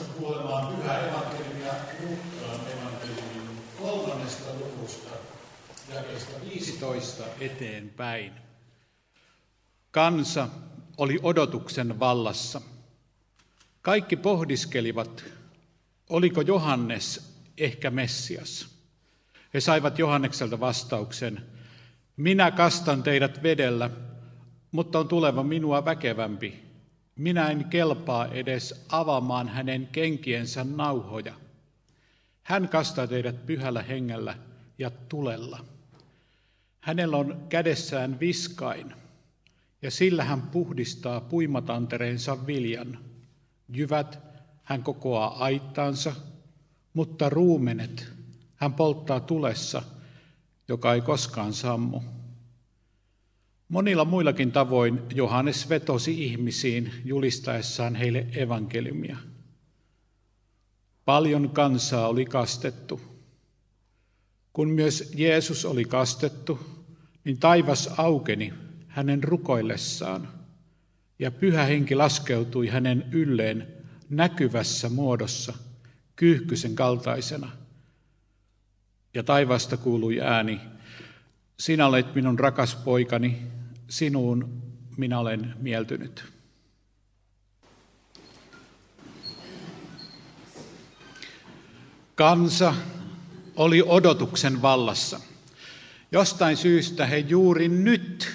tuossa kuulemaan pyhä evankeliumia Lukkaan evankeliumin kolmannesta luvusta jakeesta 15 eteenpäin. Kansa oli odotuksen vallassa. Kaikki pohdiskelivat, oliko Johannes ehkä Messias. He saivat Johannekselta vastauksen, minä kastan teidät vedellä, mutta on tuleva minua väkevämpi. Minä en kelpaa edes avaamaan hänen kenkiensä nauhoja. Hän kastaa teidät pyhällä hengellä ja tulella. Hänellä on kädessään viskain, ja sillä hän puhdistaa puimatantereensa viljan. Jyvät hän kokoaa aittaansa, mutta ruumenet hän polttaa tulessa, joka ei koskaan sammu. Monilla muillakin tavoin Johannes vetosi ihmisiin julistaessaan heille evankeliumia. Paljon kansaa oli kastettu. Kun myös Jeesus oli kastettu, niin taivas aukeni hänen rukoillessaan, ja pyhä henki laskeutui hänen ylleen näkyvässä muodossa, kyyhkysen kaltaisena. Ja taivasta kuului ääni, sinä olet minun rakas poikani, sinuun minä olen mieltynyt. Kansa oli odotuksen vallassa. Jostain syystä he juuri nyt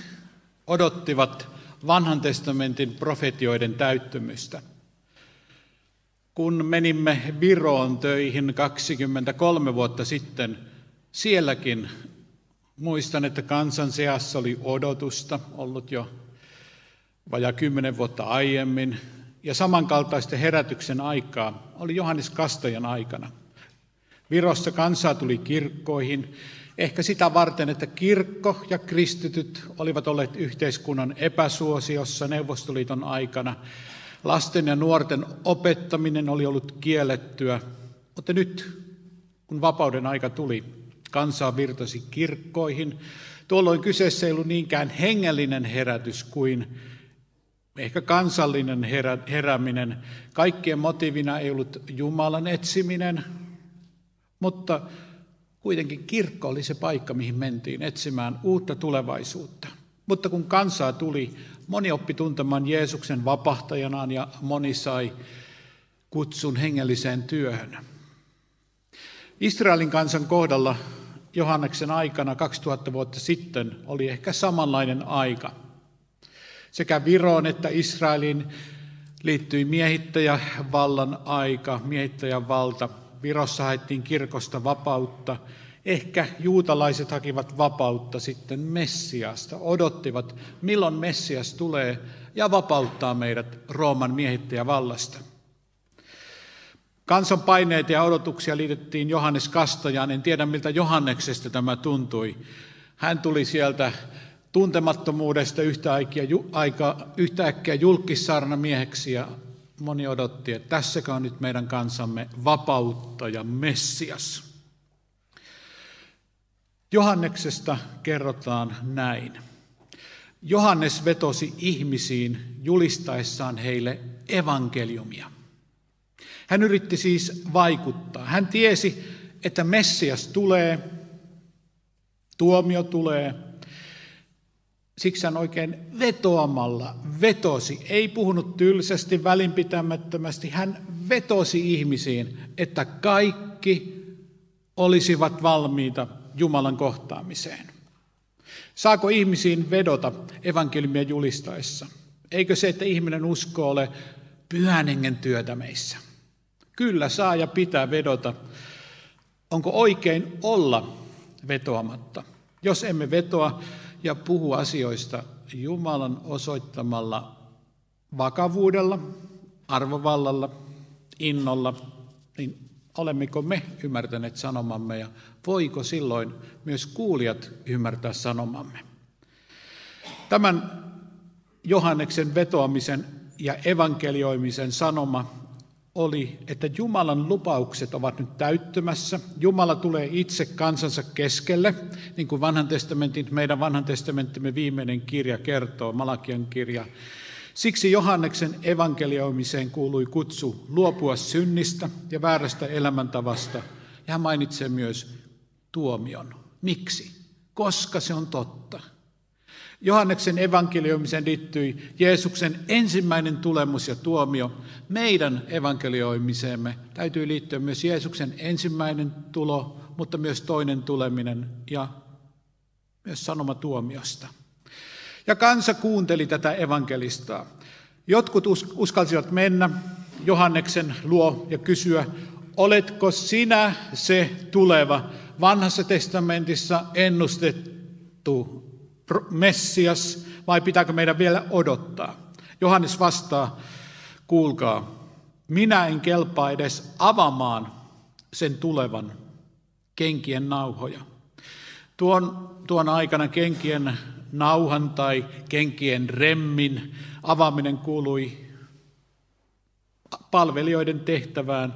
odottivat vanhan testamentin profetioiden täyttymystä. Kun menimme Viroon töihin 23 vuotta sitten, sielläkin Muistan, että kansan seassa oli odotusta ollut jo vajaa kymmenen vuotta aiemmin, ja samankaltaista herätyksen aikaa oli Johannes Kastajan aikana. Virossa kansaa tuli kirkkoihin, ehkä sitä varten, että kirkko ja kristityt olivat olleet yhteiskunnan epäsuosiossa Neuvostoliiton aikana. Lasten ja nuorten opettaminen oli ollut kiellettyä, mutta nyt, kun vapauden aika tuli, kansaa virtasi kirkkoihin. Tuolloin kyseessä ei ollut niinkään hengellinen herätys kuin ehkä kansallinen herä, herääminen. Kaikkien motiivina ei ollut Jumalan etsiminen, mutta kuitenkin kirkko oli se paikka, mihin mentiin etsimään uutta tulevaisuutta. Mutta kun kansaa tuli, moni oppi tuntemaan Jeesuksen vapahtajanaan ja moni sai kutsun hengelliseen työhön. Israelin kansan kohdalla Johanneksen aikana 2000 vuotta sitten oli ehkä samanlainen aika. Sekä Viroon että Israelin liittyi miehittäjävallan aika, miehittäjän valta. Virossa haettiin kirkosta vapautta. Ehkä juutalaiset hakivat vapautta sitten Messiasta, odottivat, milloin Messias tulee ja vapauttaa meidät Rooman miehittäjävallasta. Kansan paineita ja odotuksia liitettiin Johannes Kastajaan. En tiedä, miltä Johanneksesta tämä tuntui. Hän tuli sieltä tuntemattomuudesta yhtäkkiä, aika, yhtäkkiä julkissaarna mieheksi ja moni odotti, että tässäkö on nyt meidän kansamme vapauttaja Messias. Johanneksesta kerrotaan näin. Johannes vetosi ihmisiin julistaessaan heille evankeliumia. Hän yritti siis vaikuttaa. Hän tiesi, että Messias tulee, tuomio tulee. Siksi hän oikein vetoamalla vetosi, ei puhunut tylsästi, välinpitämättömästi. Hän vetosi ihmisiin, että kaikki olisivat valmiita Jumalan kohtaamiseen. Saako ihmisiin vedota evankeliumia julistaessa? Eikö se, että ihminen uskoo, ole pyhän hengen työtä meissä? Kyllä saa ja pitää vedota. Onko oikein olla vetoamatta? Jos emme vetoa ja puhu asioista Jumalan osoittamalla vakavuudella, arvovallalla, innolla, niin olemmeko me ymmärtäneet sanomamme ja voiko silloin myös kuulijat ymmärtää sanomamme? Tämän Johanneksen vetoamisen ja evankelioimisen sanoma oli, että Jumalan lupaukset ovat nyt täyttymässä. Jumala tulee itse kansansa keskelle, niin kuin vanhan testamentin, meidän vanhan testamenttimme viimeinen kirja kertoo, Malakian kirja. Siksi Johanneksen evankelioimiseen kuului kutsu luopua synnistä ja väärästä elämäntavasta. Ja hän mainitsee myös tuomion. Miksi? Koska se on totta. Johanneksen evankelioimiseen liittyi Jeesuksen ensimmäinen tulemus ja tuomio. Meidän evankelioimiseemme täytyy liittyä myös Jeesuksen ensimmäinen tulo, mutta myös toinen tuleminen ja myös sanoma tuomiosta. Ja kansa kuunteli tätä evankelistaa. Jotkut uskalsivat mennä Johanneksen luo ja kysyä, oletko sinä se tuleva, vanhassa testamentissa ennustettu Messias, vai pitääkö meidän vielä odottaa? Johannes vastaa, kuulkaa, minä en kelpaa edes avamaan sen tulevan kenkien nauhoja. Tuon, tuon aikana kenkien nauhan tai kenkien remmin avaaminen kuului palvelijoiden tehtävään.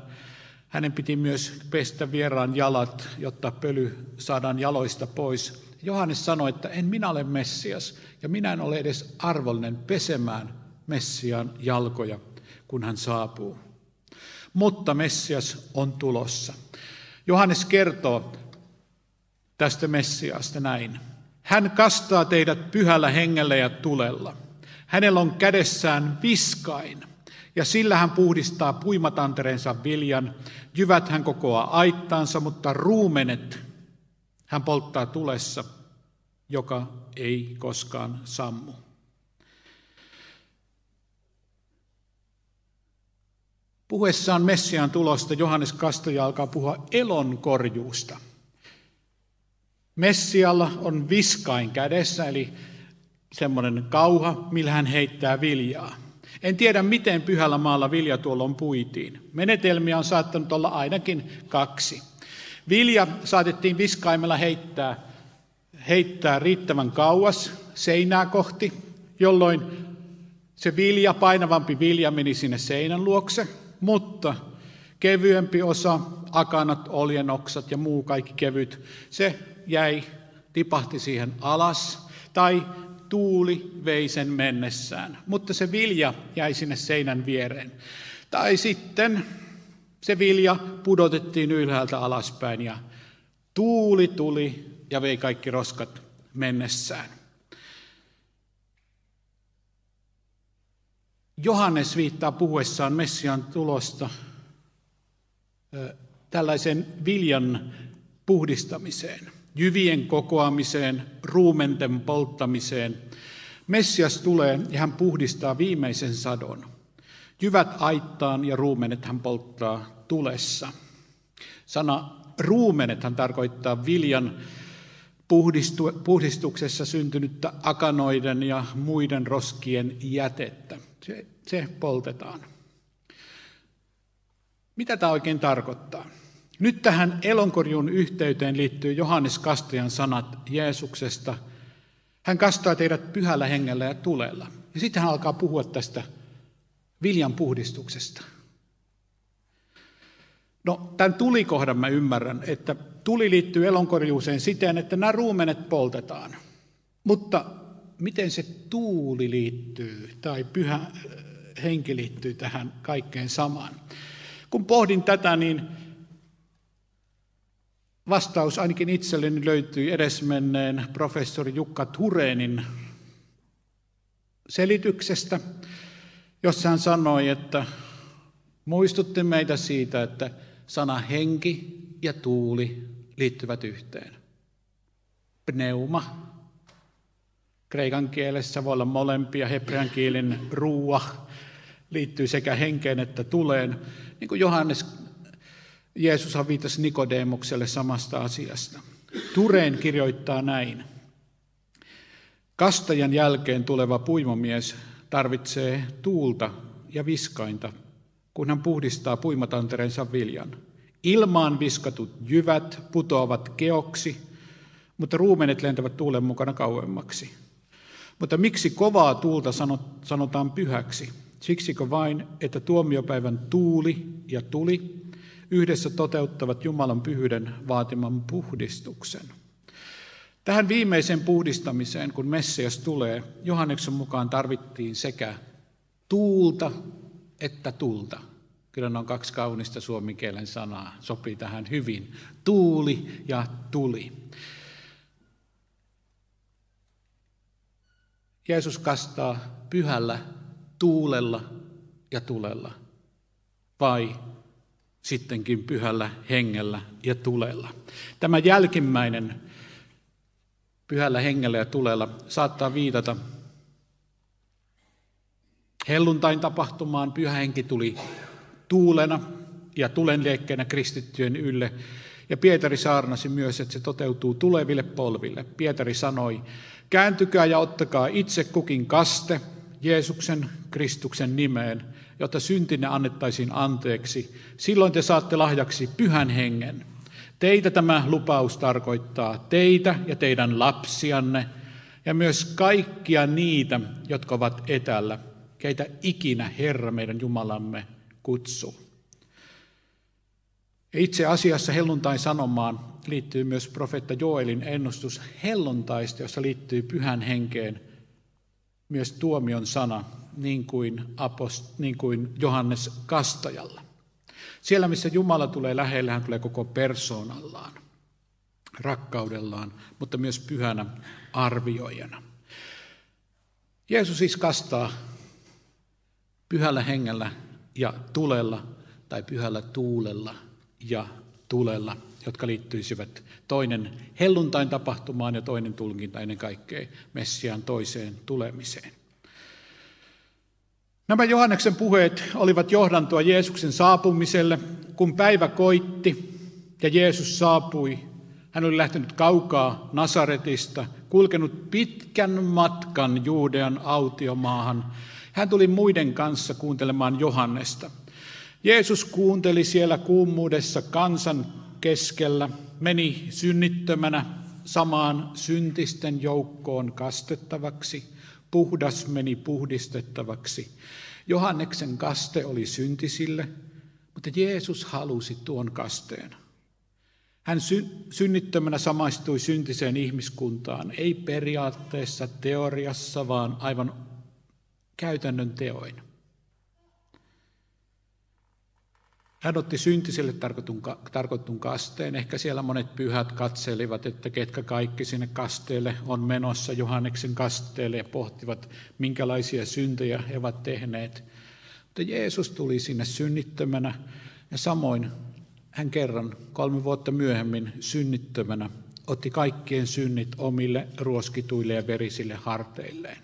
Hänen piti myös pestä vieraan jalat, jotta pöly saadaan jaloista pois. Johannes sanoi, että en minä ole Messias ja minä en ole edes arvollinen pesemään Messiaan jalkoja, kun hän saapuu. Mutta Messias on tulossa. Johannes kertoo tästä Messiasta näin. Hän kastaa teidät pyhällä hengellä ja tulella. Hänellä on kädessään viskain, ja sillä hän puhdistaa puimatantereensa viljan. Jyvät hän kokoaa aittaansa, mutta ruumenet hän polttaa tulessa, joka ei koskaan sammu. Puhuessaan Messiaan tulosta Johannes Kastaja alkaa puhua elonkorjuusta – Messialla on viskain kädessä, eli semmoinen kauha, millä hän heittää viljaa. En tiedä, miten pyhällä maalla vilja tuolloin puitiin. Menetelmiä on saattanut olla ainakin kaksi. Vilja saatettiin viskaimella heittää, heittää riittävän kauas seinää kohti, jolloin se vilja, painavampi vilja meni sinne seinän luokse, mutta kevyempi osa, akanat, oljenoksat ja muu kaikki kevyt, se jäi, tipahti siihen alas, tai tuuli vei sen mennessään, mutta se vilja jäi sinne seinän viereen. Tai sitten se vilja pudotettiin ylhäältä alaspäin ja tuuli tuli ja vei kaikki roskat mennessään. Johannes viittaa puhuessaan Messian tulosta tällaisen viljan puhdistamiseen jyvien kokoamiseen, ruumenten polttamiseen. Messias tulee ja hän puhdistaa viimeisen sadon. Jyvät aittaan ja ruumenet hän polttaa tulessa. Sana ruumenet hän tarkoittaa viljan puhdistuksessa syntynyttä akanoiden ja muiden roskien jätettä. Se, se poltetaan. Mitä tämä oikein tarkoittaa? Nyt tähän elonkorjun yhteyteen liittyy Johannes Kastajan sanat Jeesuksesta. Hän kastaa teidät pyhällä hengellä ja tulella. Ja sitten hän alkaa puhua tästä viljan puhdistuksesta. No, tämän tulikohdan mä ymmärrän, että tuli liittyy elonkorjuuseen siten, että nämä ruumenet poltetaan. Mutta miten se tuuli liittyy tai pyhä henki liittyy tähän kaikkeen samaan? Kun pohdin tätä, niin Vastaus ainakin itselleni löytyi edesmenneen professori Jukka Turenin selityksestä, jossa hän sanoi, että muistutti meitä siitä, että sana henki ja tuuli liittyvät yhteen. Pneuma. Kreikan kielessä voi olla molempia, hebrean kielin ruua liittyy sekä henkeen että tuleen. Niin kuin Johannes Jeesushan viitasi Nikodemukselle samasta asiasta. Tureen kirjoittaa näin. Kastajan jälkeen tuleva puimomies tarvitsee tuulta ja viskainta, kun hän puhdistaa puimatantereensa viljan. Ilmaan viskatut jyvät putoavat keoksi, mutta ruumenet lentävät tuulen mukana kauemmaksi. Mutta miksi kovaa tuulta sanotaan pyhäksi? Siksikö vain, että tuomiopäivän tuuli ja tuli yhdessä toteuttavat Jumalan pyhyyden vaatiman puhdistuksen. Tähän viimeiseen puhdistamiseen, kun Messias tulee, Johanneksen mukaan tarvittiin sekä tuulta että tulta. Kyllä ne on kaksi kaunista suomikielen sanaa, sopii tähän hyvin. Tuuli ja tuli. Jeesus kastaa pyhällä tuulella ja tulella, vai sittenkin pyhällä hengellä ja tulella. Tämä jälkimmäinen pyhällä hengellä ja tulella saattaa viitata helluntain tapahtumaan. Pyhä henki tuli tuulena ja tulenliekkeenä kristittyjen ylle. Ja Pietari saarnasi myös, että se toteutuu tuleville polville. Pietari sanoi, kääntykää ja ottakaa itse kukin kaste Jeesuksen Kristuksen nimeen, jotta syntinne annettaisiin anteeksi. Silloin te saatte lahjaksi pyhän hengen. Teitä tämä lupaus tarkoittaa, teitä ja teidän lapsianne, ja myös kaikkia niitä, jotka ovat etällä, keitä ikinä Herra meidän Jumalamme kutsuu. Itse asiassa helluntain sanomaan liittyy myös profeetta Joelin ennustus helluntaista, jossa liittyy pyhän henkeen myös tuomion sana, niin kuin, apost, niin kuin Johannes Kastajalla. Siellä, missä Jumala tulee lähelle, hän tulee koko persoonallaan, rakkaudellaan, mutta myös pyhänä arvioijana. Jeesus siis kastaa pyhällä hengellä ja tulella tai pyhällä tuulella ja tulella, jotka liittyisivät toinen helluntain tapahtumaan ja toinen tulkinta ennen kaikkea Messiaan toiseen tulemiseen. Nämä Johanneksen puheet olivat johdantoa Jeesuksen saapumiselle, kun päivä koitti ja Jeesus saapui. Hän oli lähtenyt kaukaa Nasaretista, kulkenut pitkän matkan Juudean autiomaahan. Hän tuli muiden kanssa kuuntelemaan Johannesta. Jeesus kuunteli siellä kuumuudessa kansan keskellä, meni synnittömänä samaan syntisten joukkoon kastettavaksi, puhdas meni puhdistettavaksi. Johanneksen kaste oli syntisille, mutta Jeesus halusi tuon kasteen. Hän sy- synnittömänä samaistui syntiseen ihmiskuntaan, ei periaatteessa, teoriassa, vaan aivan käytännön teoin. Hän otti syntiselle tarkoittun kasteen. Ehkä siellä monet pyhät katselivat, että ketkä kaikki sinne kasteelle on menossa Johanneksen kasteelle ja pohtivat, minkälaisia syntejä he ovat tehneet. Mutta Jeesus tuli sinne synnittömänä ja samoin hän kerran kolme vuotta myöhemmin synnittömänä otti kaikkien synnit omille ruoskituille ja verisille harteilleen.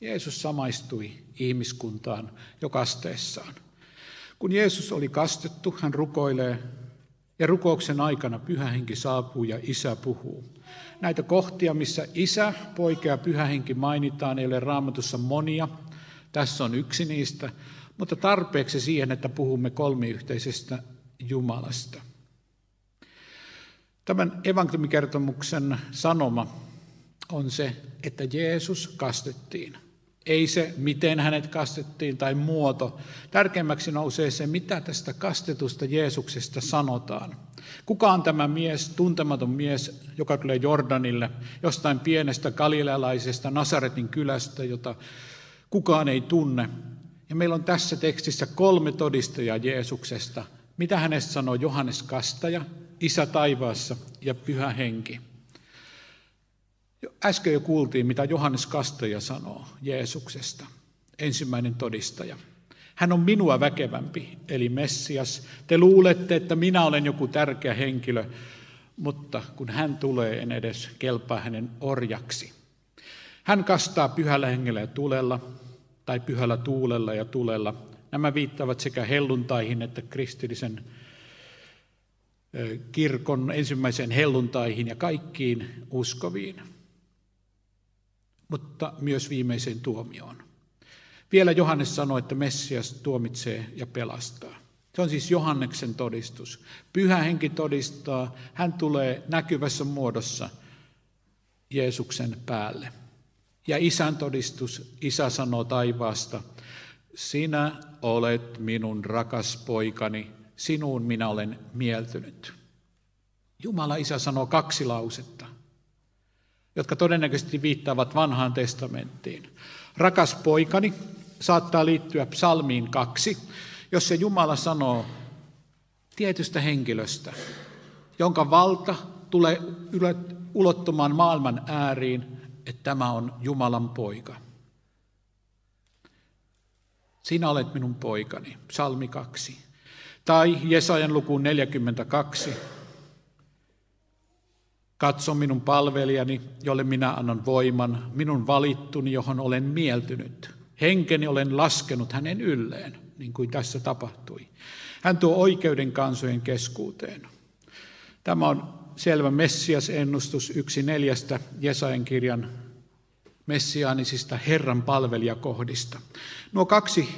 Jeesus samaistui ihmiskuntaan jo kasteessaan. Kun Jeesus oli kastettu, hän rukoilee ja rukouksen aikana pyhä henki saapuu ja isä puhuu. Näitä kohtia, missä isä, poika ja pyhä henki mainitaan, ei ole raamatussa monia. Tässä on yksi niistä, mutta tarpeeksi siihen, että puhumme kolmiyhteisestä Jumalasta. Tämän evankeliumikertomuksen sanoma on se, että Jeesus kastettiin. Ei se, miten hänet kastettiin tai muoto. Tärkeimmäksi nousee se, mitä tästä kastetusta Jeesuksesta sanotaan. Kuka on tämä mies, tuntematon mies, joka tulee Jordanille, jostain pienestä galilealaisesta Nasaretin kylästä, jota kukaan ei tunne. Ja meillä on tässä tekstissä kolme todistajaa Jeesuksesta. Mitä hänestä sanoo Johannes Kastaja, Isä taivaassa ja Pyhä Henki. Äsken jo kuultiin, mitä Johannes Kastaja sanoo Jeesuksesta, ensimmäinen todistaja. Hän on minua väkevämpi, eli Messias. Te luulette, että minä olen joku tärkeä henkilö, mutta kun hän tulee, en edes kelpaa hänen orjaksi. Hän kastaa pyhällä hengellä ja tulella, tai pyhällä tuulella ja tulella. Nämä viittaavat sekä helluntaihin että kristillisen kirkon ensimmäiseen helluntaihin ja kaikkiin uskoviin mutta myös viimeiseen tuomioon. Vielä Johannes sanoi, että Messias tuomitsee ja pelastaa. Se on siis Johanneksen todistus. Pyhä henki todistaa, hän tulee näkyvässä muodossa Jeesuksen päälle. Ja isän todistus, isä sanoo taivaasta, sinä olet minun rakas poikani, sinuun minä olen mieltynyt. Jumala isä sanoo kaksi lausetta jotka todennäköisesti viittaavat vanhaan testamenttiin. Rakas poikani, saattaa liittyä psalmiin kaksi, jossa Jumala sanoo tietystä henkilöstä, jonka valta tulee ulottumaan maailman ääriin, että tämä on Jumalan poika. Sinä olet minun poikani, psalmi 2. Tai Jesajan luku 42. Katso minun palvelijani, jolle minä annan voiman, minun valittuni, johon olen mieltynyt. Henkeni olen laskenut hänen ylleen, niin kuin tässä tapahtui. Hän tuo oikeuden kansojen keskuuteen. Tämä on selvä Messias-ennustus yksi neljästä Jesajan kirjan messiaanisista Herran palvelijakohdista. Nuo kaksi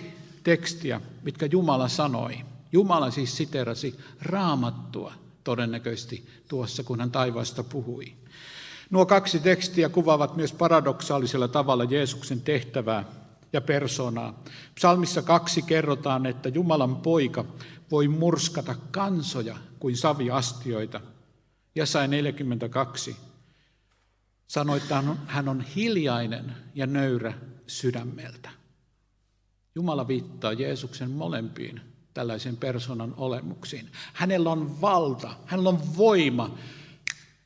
tekstiä, mitkä Jumala sanoi. Jumala siis siterasi raamattua todennäköisesti tuossa, kun hän taivaasta puhui. Nuo kaksi tekstiä kuvaavat myös paradoksaalisella tavalla Jeesuksen tehtävää ja persoonaa. Psalmissa kaksi kerrotaan, että Jumalan poika voi murskata kansoja kuin saviastioita. Jesaja 42 sanoi, että hän on hiljainen ja nöyrä sydämeltä. Jumala viittaa Jeesuksen molempiin tällaisen persoonan olemuksiin. Hänellä on valta, hänellä on voima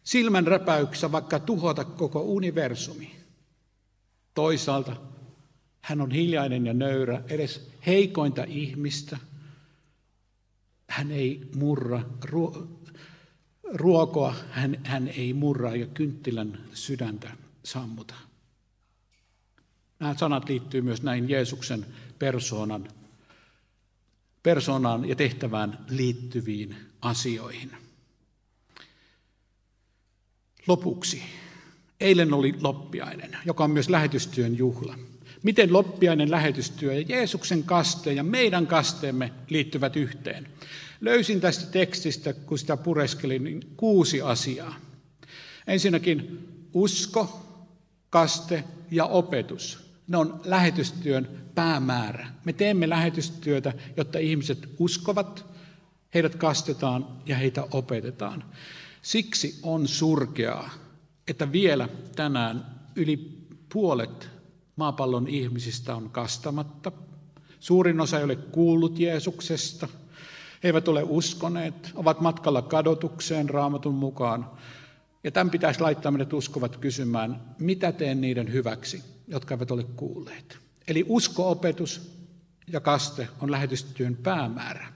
silmän räpäyksessä vaikka tuhota koko universumi. Toisaalta hän on hiljainen ja nöyrä, edes heikointa ihmistä. Hän ei murra ruokoa, hän, hän ei murra ja kynttilän sydäntä sammuta. Nämä sanat liittyy myös näin Jeesuksen persoonan, persoonaan ja tehtävään liittyviin asioihin. Lopuksi. Eilen oli loppiainen, joka on myös lähetystyön juhla. Miten loppiainen lähetystyö ja Jeesuksen kaste ja meidän kasteemme liittyvät yhteen? Löysin tästä tekstistä, kun sitä pureskelin, niin kuusi asiaa. Ensinnäkin usko, kaste ja opetus. Ne on lähetystyön päämäärä. Me teemme lähetystyötä, jotta ihmiset uskovat, heidät kastetaan ja heitä opetetaan. Siksi on surkeaa, että vielä tänään yli puolet maapallon ihmisistä on kastamatta. Suurin osa ei ole kuullut Jeesuksesta. He eivät ole uskoneet, ovat matkalla kadotukseen raamatun mukaan. Ja tämän pitäisi laittaa meidät uskovat kysymään, mitä teen niiden hyväksi, jotka eivät ole kuulleet. Eli uskoopetus ja kaste on lähetystyön päämäärä.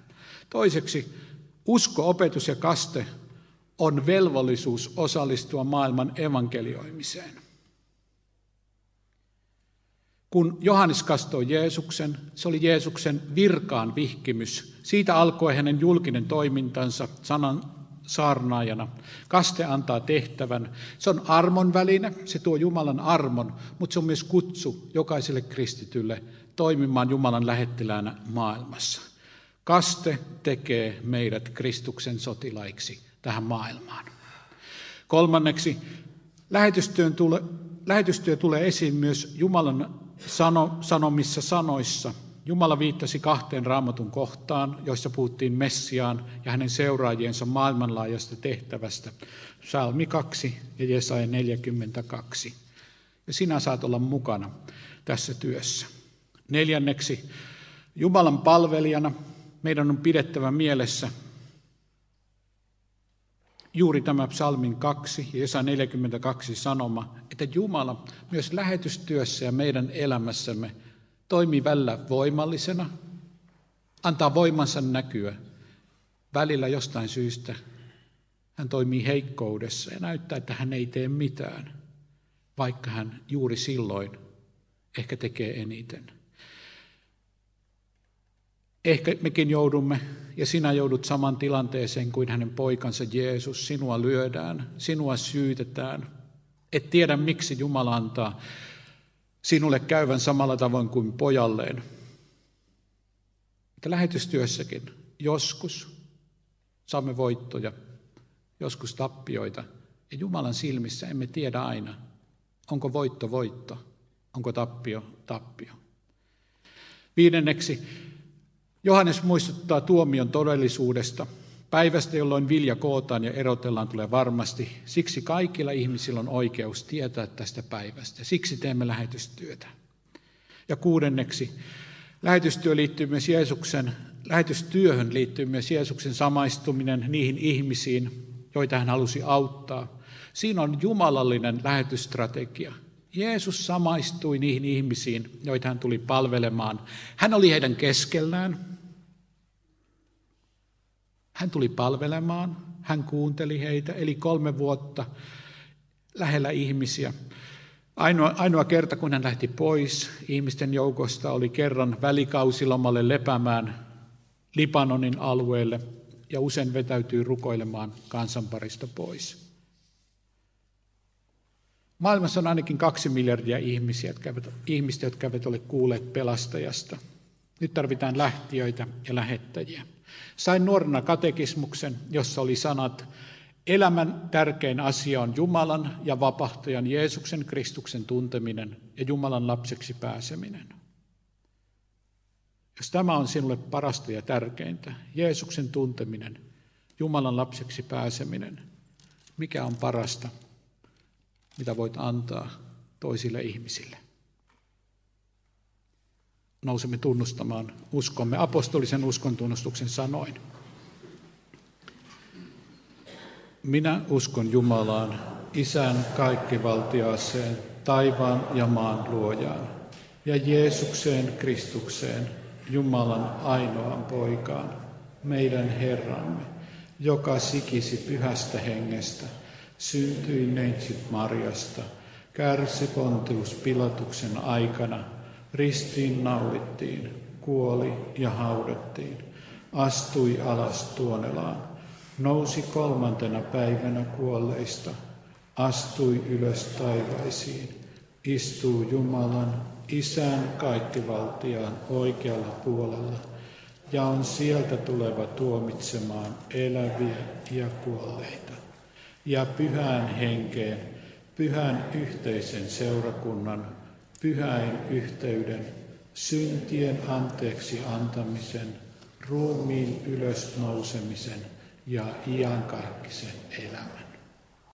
Toiseksi uskoopetus ja kaste on velvollisuus osallistua maailman evankelioimiseen. Kun Johannes kastoi Jeesuksen, se oli Jeesuksen virkaan vihkimys. Siitä alkoi hänen julkinen toimintansa sanan saarnaajana. Kaste antaa tehtävän. Se on armon väline, se tuo Jumalan armon, mutta se on myös kutsu jokaiselle kristitylle toimimaan Jumalan lähettiläänä maailmassa. Kaste tekee meidät Kristuksen sotilaiksi tähän maailmaan. Kolmanneksi, lähetystyön tule, lähetystyö tulee esiin myös Jumalan sano, sanomissa sanoissa. Jumala viittasi kahteen raamatun kohtaan, joissa puhuttiin Messiaan ja hänen seuraajiensa maailmanlaajasta tehtävästä. Salmi 2 ja Jesaja 42. Ja sinä saat olla mukana tässä työssä. Neljänneksi, Jumalan palvelijana meidän on pidettävä mielessä juuri tämä psalmin 2 ja Esa 42 sanoma, että Jumala myös lähetystyössä ja meidän elämässämme toimii välillä voimallisena, antaa voimansa näkyä. Välillä jostain syystä hän toimii heikkoudessa ja näyttää, että hän ei tee mitään, vaikka hän juuri silloin ehkä tekee eniten. Ehkä mekin joudumme, ja sinä joudut saman tilanteeseen kuin hänen poikansa Jeesus. Sinua lyödään, sinua syytetään. Et tiedä, miksi Jumala antaa sinulle käyvän samalla tavoin kuin pojalleen. Että lähetystyössäkin joskus saamme voittoja, joskus tappioita. Ja Jumalan silmissä emme tiedä aina, onko voitto voitto, onko tappio tappio. Viidenneksi, Johannes muistuttaa tuomion todellisuudesta. Päivästä, jolloin vilja kootaan ja erotellaan, tulee varmasti. Siksi kaikilla ihmisillä on oikeus tietää tästä päivästä. Siksi teemme lähetystyötä. Ja kuudenneksi, lähetystyö liittyy myös Jeesuksen, lähetystyöhön liittyy myös Jeesuksen samaistuminen niihin ihmisiin, joita hän halusi auttaa. Siinä on jumalallinen lähetysstrategia. Jeesus samaistui niihin ihmisiin, joita hän tuli palvelemaan. Hän oli heidän keskellään. Hän tuli palvelemaan, hän kuunteli heitä, eli kolme vuotta lähellä ihmisiä. Ainoa, ainoa kerta, kun hän lähti pois ihmisten joukosta, oli kerran välikausilomalle lepäämään Libanonin alueelle ja usein vetäytyy rukoilemaan kansanparista pois. Maailmassa on ainakin kaksi miljardia ihmisiä, jotka eivät, ihmistä, jotka eivät ole kuulleet pelastajasta. Nyt tarvitaan lähtiöitä ja lähettäjiä. Sain nuorena katekismuksen, jossa oli sanat, elämän tärkein asia on Jumalan ja vapahtajan Jeesuksen Kristuksen tunteminen ja Jumalan lapseksi pääseminen. Jos tämä on sinulle parasta ja tärkeintä, Jeesuksen tunteminen, Jumalan lapseksi pääseminen, mikä on parasta, mitä voit antaa toisille ihmisille? Nousemme tunnustamaan uskomme apostolisen uskon tunnustuksen sanoin. Minä uskon Jumalaan, Isän kaikkivaltiaaseen, taivaan ja maan luojaan, ja Jeesukseen Kristukseen, Jumalan ainoan poikaan, meidän Herramme, joka sikisi pyhästä hengestä, syntyi neitsyt Marjasta, kärsi Pontius Pilatuksen aikana, ristiin naulittiin, kuoli ja haudattiin, astui alas tuonelaan, nousi kolmantena päivänä kuolleista, astui ylös taivaisiin, istuu Jumalan Isän kaikkivaltiaan oikealla puolella. Ja on sieltä tuleva tuomitsemaan eläviä ja kuolleita. Ja pyhään henkeen, pyhän yhteisen seurakunnan, pyhäin yhteyden, syntien anteeksi antamisen, ruumiin ylösnousemisen ja iankaikkisen elämän.